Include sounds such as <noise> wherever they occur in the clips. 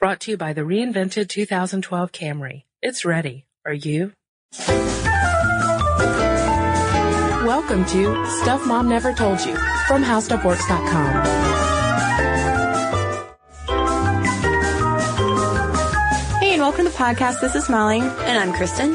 Brought to you by the reinvented 2012 Camry. It's ready. Are you? Welcome to Stuff Mom Never Told You from HowStuffWorks.com. Hey, and welcome to the podcast. This is Molly. And I'm Kristen.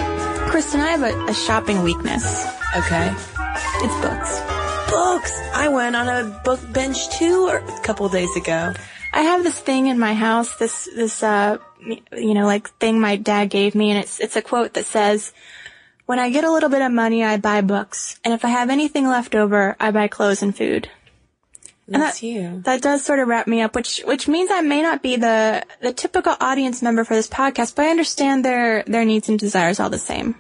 Kristen, I have a, a shopping weakness. Okay. It's books. Books. I went on a book bench too a couple days ago. I have this thing in my house, this, this, uh, you know, like thing my dad gave me, and it's, it's a quote that says, when I get a little bit of money, I buy books, and if I have anything left over, I buy clothes and food. And That's that, you. That does sort of wrap me up, which which means I may not be the the typical audience member for this podcast, but I understand their their needs and desires all the same.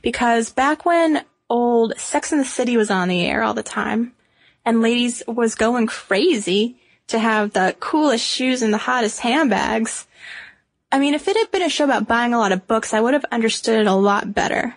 Because back when old Sex and the City was on the air all the time, and ladies was going crazy to have the coolest shoes and the hottest handbags. I mean, if it had been a show about buying a lot of books, I would have understood it a lot better.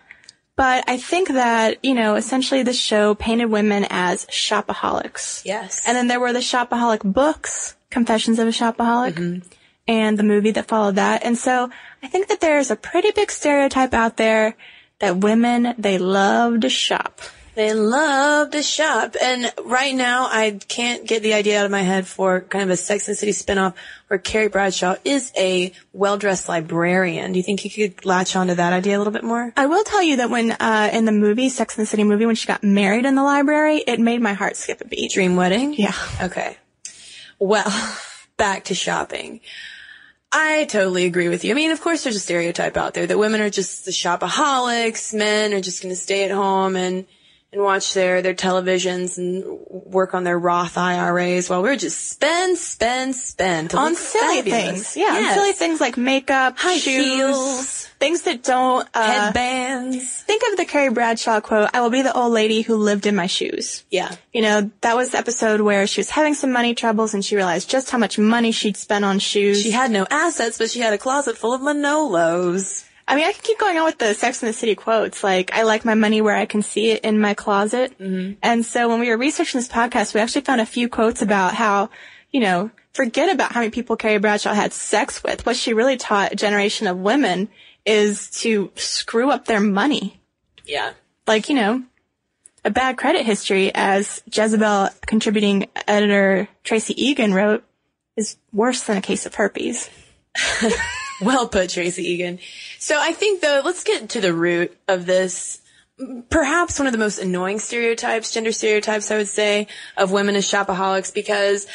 But I think that, you know, essentially the show painted women as shopaholics. Yes. And then there were the shopaholic books, Confessions of a Shopaholic, mm-hmm. and the movie that followed that. And so I think that there's a pretty big stereotype out there that women, they love to shop. They love to shop. And right now, I can't get the idea out of my head for kind of a Sex and the City spinoff where Carrie Bradshaw is a well-dressed librarian. Do you think you could latch onto that idea a little bit more? I will tell you that when, uh, in the movie, Sex and the City movie, when she got married in the library, it made my heart skip a beat. Dream wedding? Yeah. Okay. Well, <laughs> back to shopping. I totally agree with you. I mean, of course there's a stereotype out there that women are just the shopaholics, men are just going to stay at home and and watch their their televisions and work on their Roth IRAs while we're just spend, spend, spend on silly fabulous. things. Yeah, Yes. on silly things like makeup, High shoes, heels. things that don't, uh, headbands. think of the Carrie Bradshaw quote, I will be the old lady who lived in my shoes. Yeah. You know, that was the episode where she was having some money troubles and she realized just how much money she'd spent on shoes. She had no assets, but she had a closet full of Manolos. I mean, I can keep going on with the Sex and the City quotes. Like, I like my money where I can see it in my closet. Mm-hmm. And so when we were researching this podcast, we actually found a few quotes about how, you know, forget about how many people Carrie Bradshaw had sex with. What she really taught a generation of women is to screw up their money. Yeah. Like, you know, a bad credit history, as Jezebel contributing editor Tracie Egan wrote, is worse than a case of herpes. <laughs> Well put, Tracie Egan. So I think though, let's get to the root of this. Perhaps one of the most annoying stereotypes, gender stereotypes, I would say, of women as shopaholics, because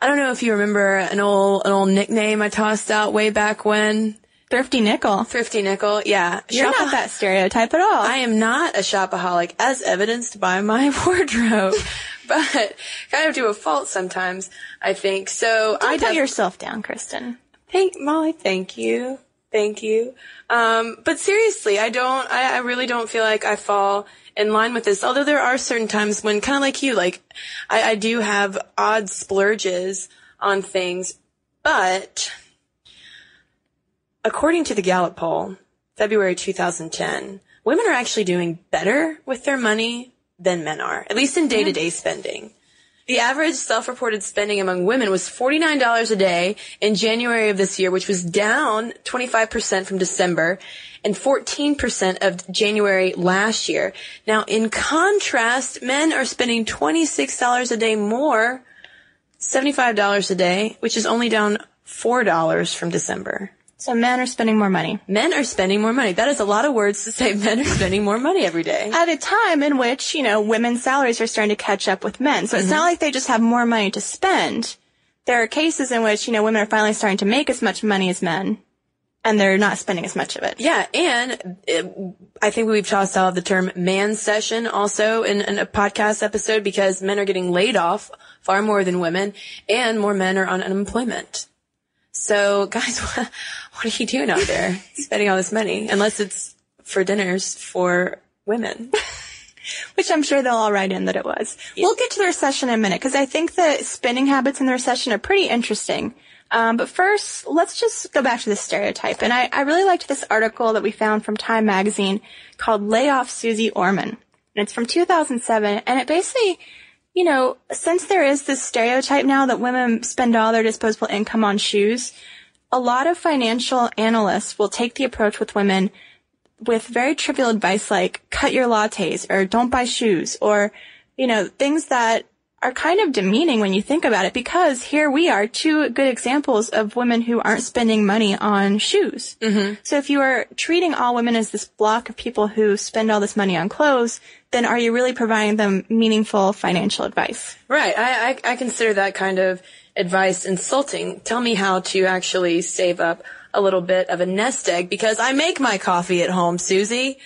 I don't know if you remember an old, an old nickname I tossed out way back when. Thrifty nickel. Thrifty nickel, yeah. You're not that stereotype at all. I am not a shopaholic, as evidenced by my <laughs> wardrobe, <laughs> but kind of to a fault sometimes, I think. So I I put def- yourself down, Kristen. Thank Molly, thank you. Thank you. Um, but seriously, I don't, I, I really don't feel like I fall in line with this. Although there are certain times when, kind of like you, like, I, I do have odd splurges on things, but according to the Gallup poll, February 2010, women are actually doing better with their money than men are, at least in day to day spending. The average self-reported spending among women was $49 a day in January of this year, which was down 25% from December and 14% of January last year. Now, in contrast, men are spending $26 a day more, $75 a day, which is only down $4 from December. So men are spending more money. Men are spending more money. That is a lot of words to say <laughs> men are spending more money every day. At a time in which, you know, women's salaries are starting to catch up with men. So it's not mm-hmm. like they just have more money to spend. There are cases in which, you know, women are finally starting to make as much money as men. And they're not spending as much of it. Yeah, and it, I think we've tossed out the term mancession also in, in a podcast episode because men are getting laid off far more than women and more men are on unemployment. So <laughs> guys, what, are you doing out there <laughs> spending all this money? Unless it's for dinners for women. <laughs> Which I'm sure they'll all write in that it was. We'll get to the recession in a minute because I think the spending habits in the recession are pretty interesting. Um, but first, let's just go back to the stereotype. And I, I really liked this article that we found from Time Magazine called Lay Off Suze Orman. And it's from 2007. And it basically, you know, since there is this stereotype now that women spend all their disposable income on shoes, a lot of financial analysts will take the approach with women with very trivial advice like cut your lattes or don't buy shoes or, you know, things that are kind of demeaning when you think about it because here we are, two good examples of women who aren't spending money on shoes. Mm-hmm. So if you are treating all women as this block of people who spend all this money on clothes, then are you really providing them meaningful financial advice? Right. I, I, I consider that kind of advice insulting. Tell me how to actually save up a little bit of a nest egg because I make my coffee at home, Suze.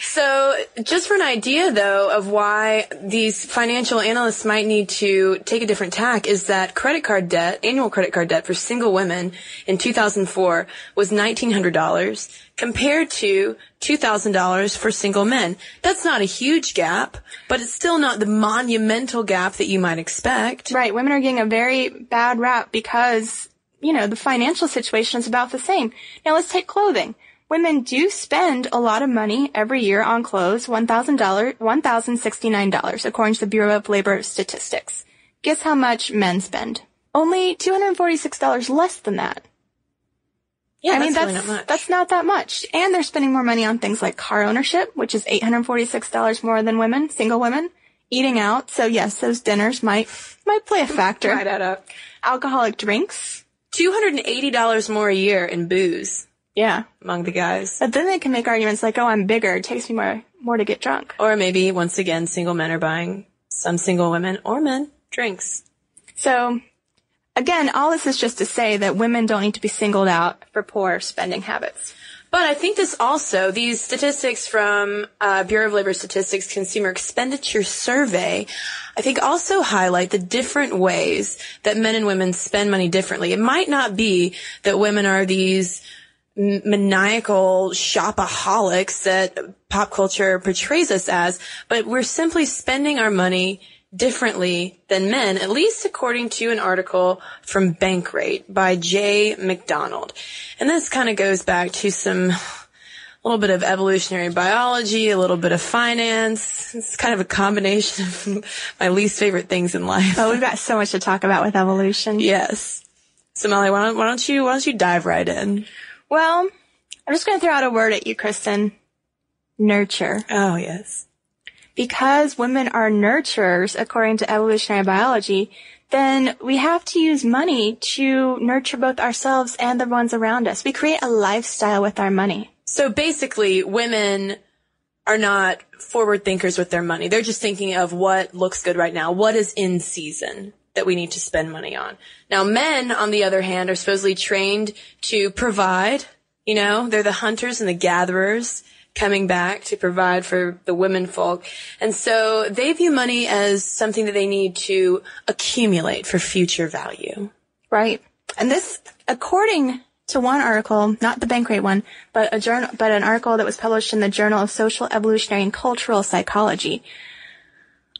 So just for an idea though of why these financial analysts might need to take a different tack is that credit card debt, annual credit card debt for single women in 2004 was $1,900 compared to $2,000 for single men. That's not a huge gap, but it's still not the monumental gap that you might expect. Right. Women are getting a very bad rap because, you know, the financial situation is about the same. Now let's take clothing. Women do spend a lot of money every year on clothes, $1,000, $1,069, according to the Bureau of Labor Statistics. Guess how much men spend? Only $246 less than that. Yeah, I mean, that's, really not much. that's not that much. And they're spending more money on things like car ownership, which is $846 more than women, single women. Eating out. So yes, those dinners might, might play a factor. <laughs> Right add up. Alcoholic drinks. $280 more a year in booze Yeah. among the guys. But then they can make arguments like, oh, I'm bigger. It takes me more, more to get drunk. Or maybe, once again, single men are buying some single women or men drinks. So again, all this is just to say that women don't need to be singled out for poor spending habits. But I think this also, these statistics from uh, Bureau of Labor Statistics Consumer Expenditure Survey, I think also highlight the different ways that men and women spend money differently. It might not be that women are these maniacal shopaholics that pop culture portrays us as, but we're simply spending our money differently than men, at least according to an article from Bankrate by Jay MacDonald. And this kind of goes back to some a little bit of evolutionary biology, a little bit of finance. It's kind of a combination of <laughs> my least favorite things in life. Oh, we've got so much to talk about with evolution. Yes. So Molly, why don't, why don't you why don't you dive right in? Well, I'm just going to throw out a word at you, Kristen. Nurture. Oh yes. Because women are nurturers, according to evolutionary biology, then we have to use money to nurture both ourselves and the ones around us. We create a lifestyle with our money. So basically, women are not forward thinkers with their money. They're just thinking of what looks good right now, what is in season that we need to spend money on. Now, men, on the other hand, are supposedly trained to provide. You know, they're the hunters and the gatherers coming back to provide for the women folk. And so they view money as something that they need to accumulate for future value. Right. And this, according to one article, not the Bankrate one, but a journal, but an article that was published in the Journal of Social, Evolutionary, and Cultural Psychology.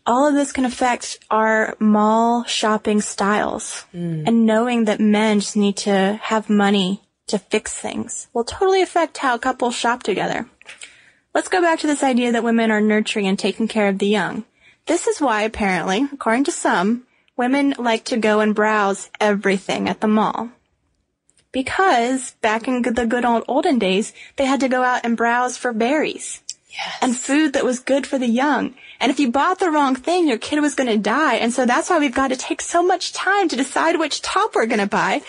All of this can affect our mall shopping styles hmm. and knowing that men just need to have money to fix things will totally affect how couples shop together. Let's go back to this idea that women are nurturing and taking care of the young. This is why, apparently, according to some, women like to go and browse everything at the mall. Because back in the good old olden days, they had to go out and browse for berries. Yes. And food that was good for the young. And if you bought the wrong thing, your kid was going to die. And so that's why we've got to take so much time to decide which top we're going to buy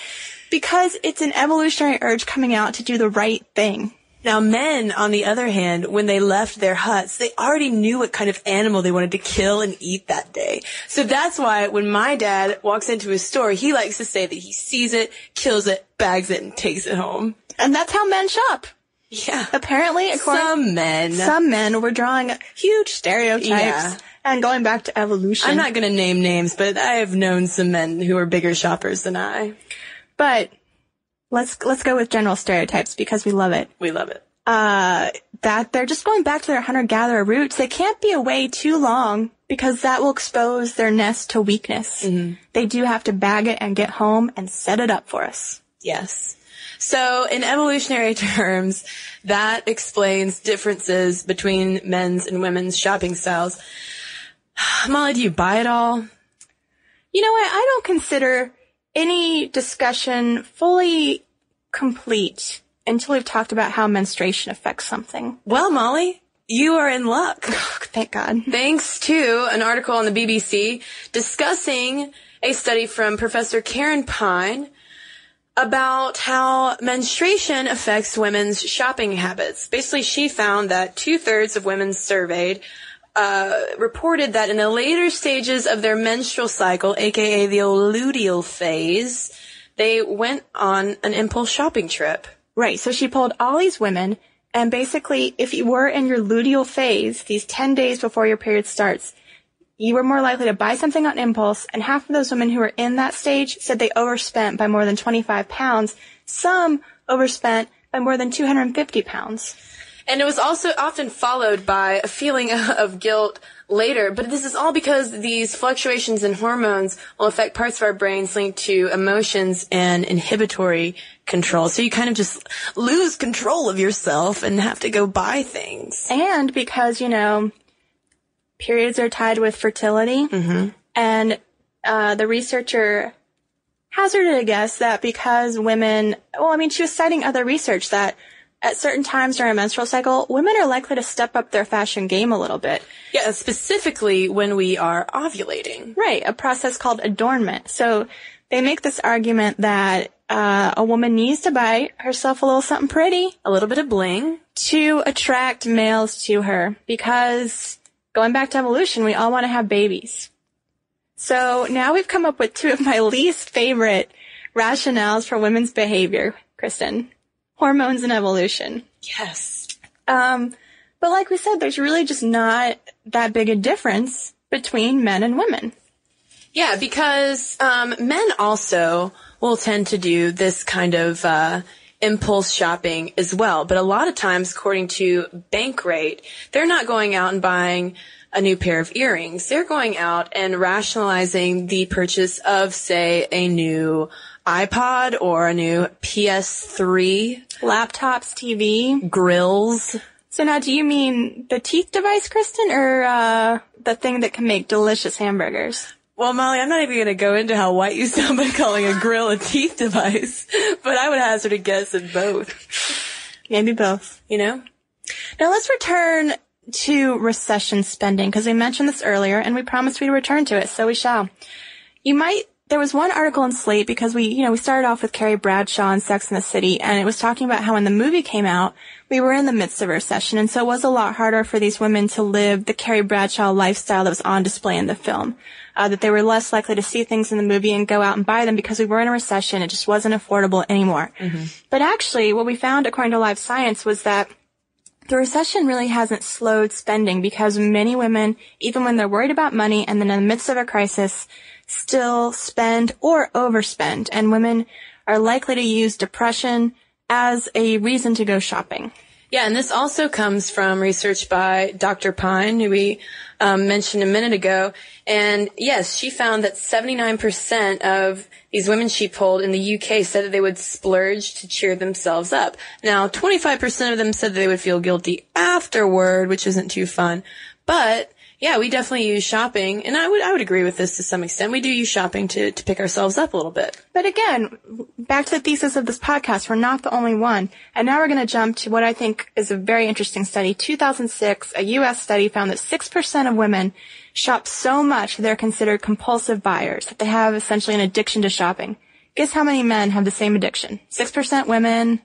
because it's an evolutionary urge coming out to do the right thing. Now, men, on the other hand, when they left their huts, they already knew what kind of animal they wanted to kill and eat that day. So that's why when my dad walks into a store, he likes to say that he sees it, kills it, bags it, and takes it home. And that's how men shop. Yeah. Apparently, according Some men. some men were drawing huge stereotypes Yeah. and going back to evolution. I'm not going to name names, but I have known some men who are bigger shoppers than I. but let's let's go with general stereotypes because we love it. We love it. Uh, that they're just going back to their hunter-gatherer roots. They can't be away too long because that will expose their nest to weakness. They do have to bag it and get home and set it up for us. Yes. So in evolutionary <laughs> terms, that explains differences between men's and women's shopping styles. <sighs> Molly, do you buy it all? You know what? I don't consider any discussion fully complete until we've talked about how menstruation affects something. Well, Molly, you are in luck. <laughs> Oh, thank God. Thanks to an article on the BBC discussing a study from Professor Karen Pine about how menstruation affects women's shopping habits. Basically, she found that two thirds of women surveyed uh, reported that in the later stages of their menstrual cycle, aka the luteal phase, they went on an impulse shopping trip. Right. So she polled all these women, and basically, if you were in your luteal phase, these 10 days before your period starts, you were more likely to buy something on impulse, and half of those women who were in that stage said they overspent by more than 25 pounds. Some overspent by more than 250 pounds. And it was also often followed by a feeling <laughs> of guilt later, but this is all because these fluctuations in hormones will affect parts of our brains linked to emotions and inhibitory control. So you kind of just lose control of yourself and have to go buy things. And because, you know, periods are tied with fertility, and uh, the researcher hazarded a guess that because women, well, I mean, she was citing other research that at certain times during a menstrual cycle, women are likely to step up their fashion game a little bit. Yeah, specifically when we are ovulating. Right, a process called adornment. So they make this argument that uh, a woman needs to buy herself a little something pretty A little bit of bling. to attract males to her because going back to evolution, we all want to have babies. So now we've come up with two of my <laughs> least favorite rationales for women's behavior, Kristen. Hormones and evolution. Yes. Um, but like we said, there's really just not that big a difference between men and women. Yeah, because um, men also will tend to do this kind of uh, impulse shopping as well. But a lot of times, according to Bankrate, they're not going out and buying a new pair of earrings. They're going out and rationalizing the purchase of, say, a new iPod or a new PS3, Laptops, TV. grills. So now do you mean the teeth device, Kristen, or uh, the thing that can make delicious hamburgers? Well, Molly, I'm not even going to go into how white you sound by calling a grill a teeth device, <laughs> but I would hazard a guess at both. Maybe both. You know? Now let's return to recession spending because we mentioned this earlier and we promised we'd return to it, so we shall. You might, there was one article in Slate because we, you know, we started off with Carrie Bradshaw and Sex in the City and it was talking about how when the movie came out, we were in the midst of a recession and so it was a lot harder for these women to live the Carrie Bradshaw lifestyle that was on display in the film. Uh, that they were less likely to see things in the movie and go out and buy them because we were in a recession. It just wasn't affordable anymore. But actually, what we found according to Live Science was that the recession really hasn't slowed spending because many women, even when they're worried about money and then in the midst of a crisis, still spend or overspend. And women are likely to use depression as a reason to go shopping. Yeah, and this also comes from research by Dr. Pine, who we um, mentioned a minute ago. And yes, she found that 79% of these women she polled in the UK said that they would splurge to cheer themselves up. Now, 25% of them said that they would feel guilty afterward, which isn't too fun. But yeah, we definitely use shopping, and I would I would agree with this to some extent. We do use shopping to to pick ourselves up a little bit. But again, back to the thesis of this podcast, we're not the only one. And now we're going to jump to what I think is a very interesting study. 2006, a U.S. study found that 6% of women shop so much that they're considered compulsive buyers, that they have essentially an addiction to shopping. Guess how many men have the same addiction? 6% women,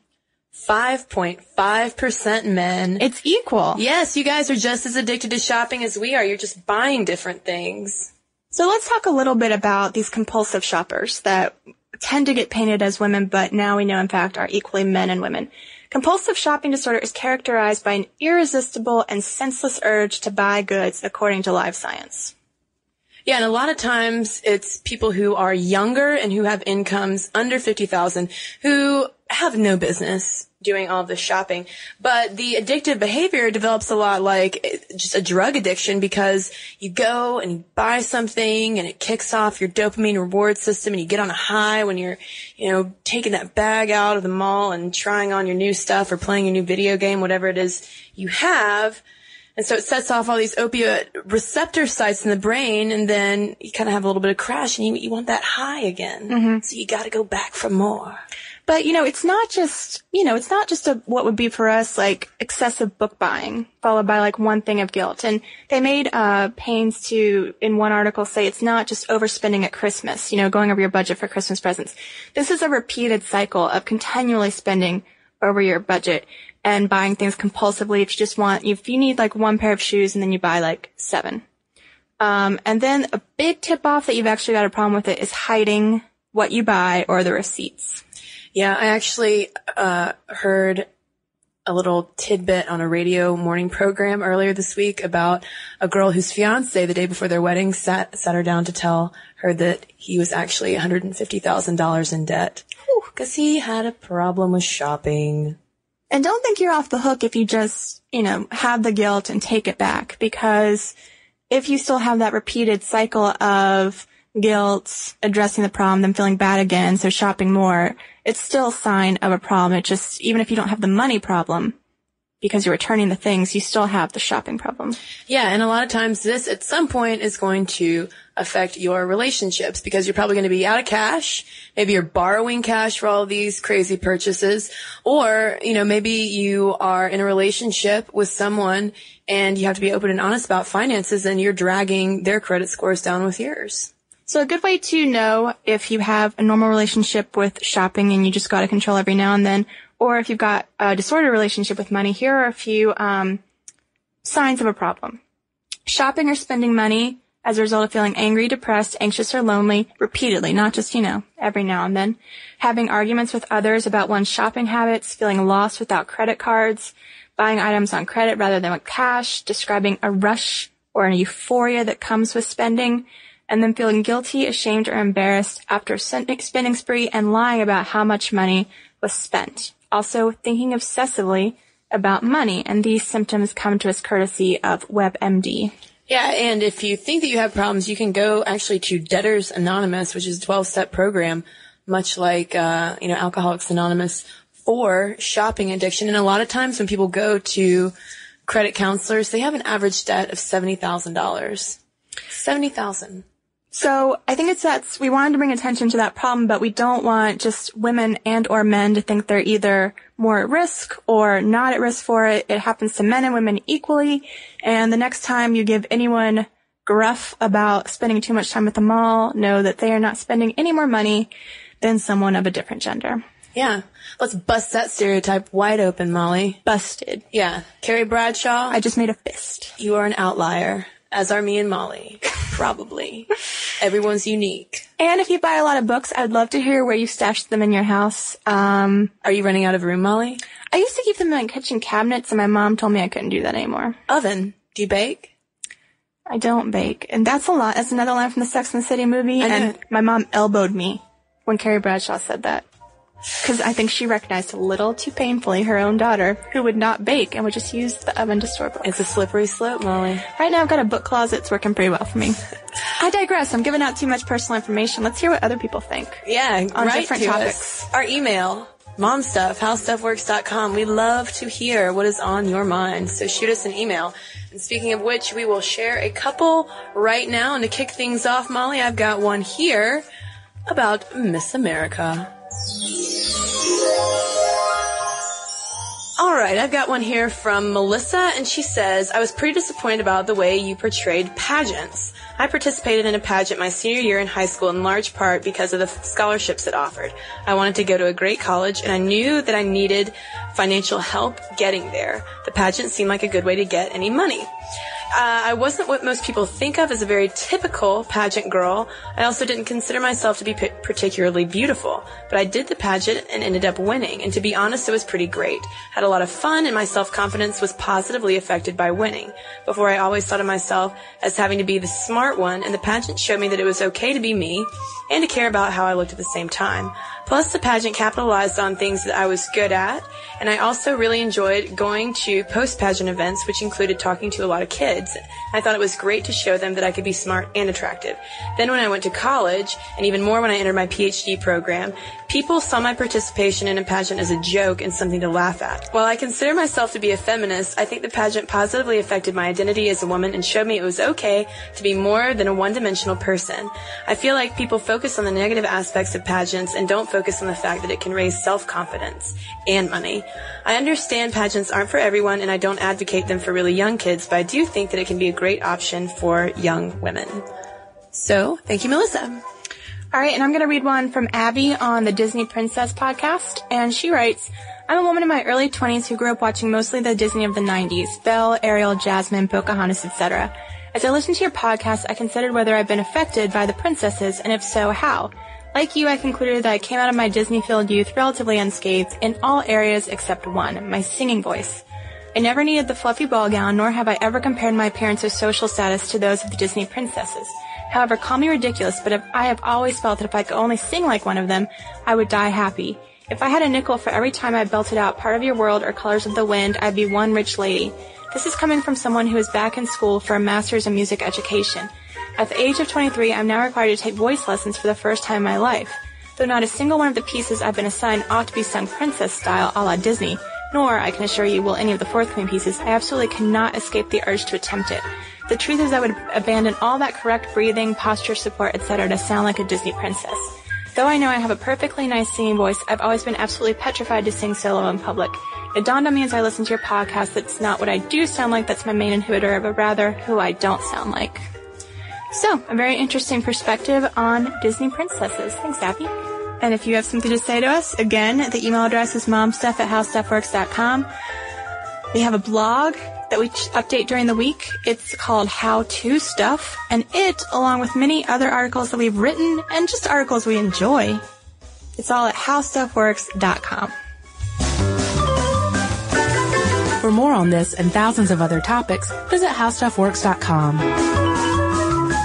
5.5% men. It's equal. Yes, you guys are just as addicted to shopping as we are. You're just buying different things. So let's talk a little bit about these compulsive shoppers that tend to get painted as women, but now we know in fact are equally men and women. Compulsive shopping disorder is characterized by an irresistible and senseless urge to buy goods according to live science. Yeah, and a lot of times it's people who are younger and who have incomes under 50,000 who have no business doing all this shopping. But the addictive behavior develops a lot like just a drug addiction because you go and you buy something and it kicks off your dopamine reward system and you get on a high when you're, you know, taking that bag out of the mall and trying on your new stuff or playing your new video game, whatever it is you have. And so it sets off all these opioid receptor sites in the brain, and then you kind of have a little bit of crash, and you, you want that high again. Mm-hmm. So you got to go back for more. But you know, it's not just you know, it's not just a what would be for us like excessive book buying followed by like one thing of guilt. And they made uh, pains to in one article say it's not just overspending at Christmas. You know, going over your budget for Christmas presents. This is a repeated cycle of continually spending over your budget and buying things compulsively if you just want, if you need like one pair of shoes and then you buy like seven. Um, and then a big tip off that you've actually got a problem with it is hiding what you buy or the receipts. Yeah, I actually, uh, heard a little tidbit on a radio morning program earlier this week about a girl whose fiance the day before their wedding sat, sat her down to tell her that he was actually $150,000 in debt because he had a problem with shopping. And don't think you're off the hook if you just, you know, have the guilt and take it back because if you still have that repeated cycle of guilt, addressing the problem, then feeling bad again, so shopping more, it's still a sign of a problem. It just, even if you don't have the money problem, because you're returning the things, you still have the shopping problem. Yeah, and a lot of times this at some point is going to affect your relationships because you're probably going to be out of cash. Maybe you're borrowing cash for all these crazy purchases. Or, you know, maybe you are in a relationship with someone and you have to be open and honest about finances and you're dragging their credit scores down with yours. So a good way to know if you have a normal relationship with shopping and you just got to control every now and then, or if you've got a disordered relationship with money, here are a few um, signs of a problem. Shopping or spending money as a result of feeling angry, depressed, anxious, or lonely repeatedly, not just, you know, every now and then. Having arguments with others about one's shopping habits, feeling lost without credit cards, buying items on credit rather than with cash, describing a rush or a euphoria that comes with spending, and then feeling guilty, ashamed, or embarrassed after a spending spree and lying about how much money was spent also thinking obsessively about money, and these symptoms come to us courtesy of WebMD. Yeah, and if you think that you have problems, you can go actually to Debtors Anonymous, which is a 12-step program, much like, uh, you know, Alcoholics Anonymous for shopping addiction. And a lot of times when people go to credit counselors, they have an average debt of $70,000. 70,000. So I think it's that we wanted to bring attention to that problem, but we don't want just women and or men to think they're either more at risk or not at risk for it. It happens to men and women equally. And the next time you give anyone gruff about spending too much time at the mall, know that they are not spending any more money than someone of a different gender. Yeah. Let's bust that stereotype wide open, Molly. Busted. Yeah. Carrie Bradshaw. I just made a fist. You are an outlier as are me and Molly. Probably. <laughs> Everyone's unique. And if you buy a lot of books, I'd love to hear where you stashed them in your house. Um, are you running out of room, Molly? I used to keep them in kitchen cabinets, and my mom told me I couldn't do that anymore. Oven. Do you bake? I don't bake. And that's a lot. That's another line from the Sex and the City movie. And my mom elbowed me when Carrie Bradshaw said that. Because I think she recognized a little too painfully her own daughter, who would not bake and would just use the oven to store books. It's a slippery slope, Molly. Right now I've got a book closet. It's working pretty well for me. I digress. I'm giving out too much personal information. Let's hear what other people think. Yeah, On different to topics. us. Our email, momstuff, howstuffworks.com. We love to hear what is on your mind. So shoot us an email. And speaking of which, we will share a couple right now. And to kick things off, Molly, I've got one here about Miss America. All right, I've got one here from Melissa, and she says, I was pretty disappointed about the way you portrayed pageants. I participated in a pageant my senior year in high school in large part because of the scholarships it offered. I wanted to go to a great college, and I knew that I needed financial help getting there. The pageant seemed like a good way to get any money. Uh, I wasn't what most people think of as a very typical pageant girl. I also didn't consider myself to be p- particularly beautiful, but I did the pageant and ended up winning. And to be honest, it was pretty great. Had a lot of fun, and my self-confidence was positively affected by winning. Before, I always thought of myself as having to be the smart one, and the pageant showed me that it was okay to be me and to care about how I looked at the same time. Plus, the pageant capitalized on things that I was good at, and I also really enjoyed going to post-pageant events, which included talking to a lot of kids. I thought it was great to show them that I could be smart and attractive. Then when I went to college, and even more when I entered my PhD program, people saw my participation in a pageant as a joke and something to laugh at. While I consider myself to be a feminist, I think the pageant positively affected my identity as a woman and showed me it was okay to be more than a one-dimensional person. I feel like people focus on the negative aspects of pageants and don't focus on the fact that it can raise self-confidence and money. I understand pageants aren't for everyone and I don't advocate them for really young kids, but I do think that it can be a great option for young women. So, thank you, Melissa. All right, and I'm going to read one from Abby on the Disney Princess podcast, and she writes, I'm a woman in my early 20s who grew up watching mostly the Disney of the 90s, Belle, Ariel, Jasmine, Pocahontas, etc. As I listened to your podcast, I considered whether I'd been affected by the princesses, and if so, how. Like you, I concluded that I came out of my Disney-filled youth relatively unscathed in all areas except one, my singing voice. I never needed the fluffy ball gown, nor have I ever compared my appearance or social status to those of the Disney princesses. However, call me ridiculous, but I have always felt that if I could only sing like one of them, I would die happy. If I had a nickel for every time I belted out Part of Your World or Colors of the Wind, I'd be one rich lady. This is coming from someone who is back in school for a master's in music education. At the age of 23, I'm now required to take voice lessons for the first time in my life. Though not a single one of the pieces I've been assigned ought to be sung princess style a la Disney, nor, I can assure you, will any of the forthcoming pieces, I absolutely cannot escape the urge to attempt it. The truth is I would abandon all that correct breathing, posture support, etc. to sound like a Disney princess. Though I know I have a perfectly nice singing voice, I've always been absolutely petrified to sing solo in public. It dawned on me as I listened to your podcast that it's not what I do sound like that's my main inhibitor, but rather who I don't sound like. So, a very interesting perspective on Disney princesses. Thanks, Abby. And if you have something to say to us, again, the email address is momstuff at howstuffworks.com. We have a blog that we update during the week. It's called How To Stuff, and it, along with many other articles that we've written and just articles we enjoy, it's all at howstuffworks.com. For more on this and thousands of other topics, visit howstuffworks.com.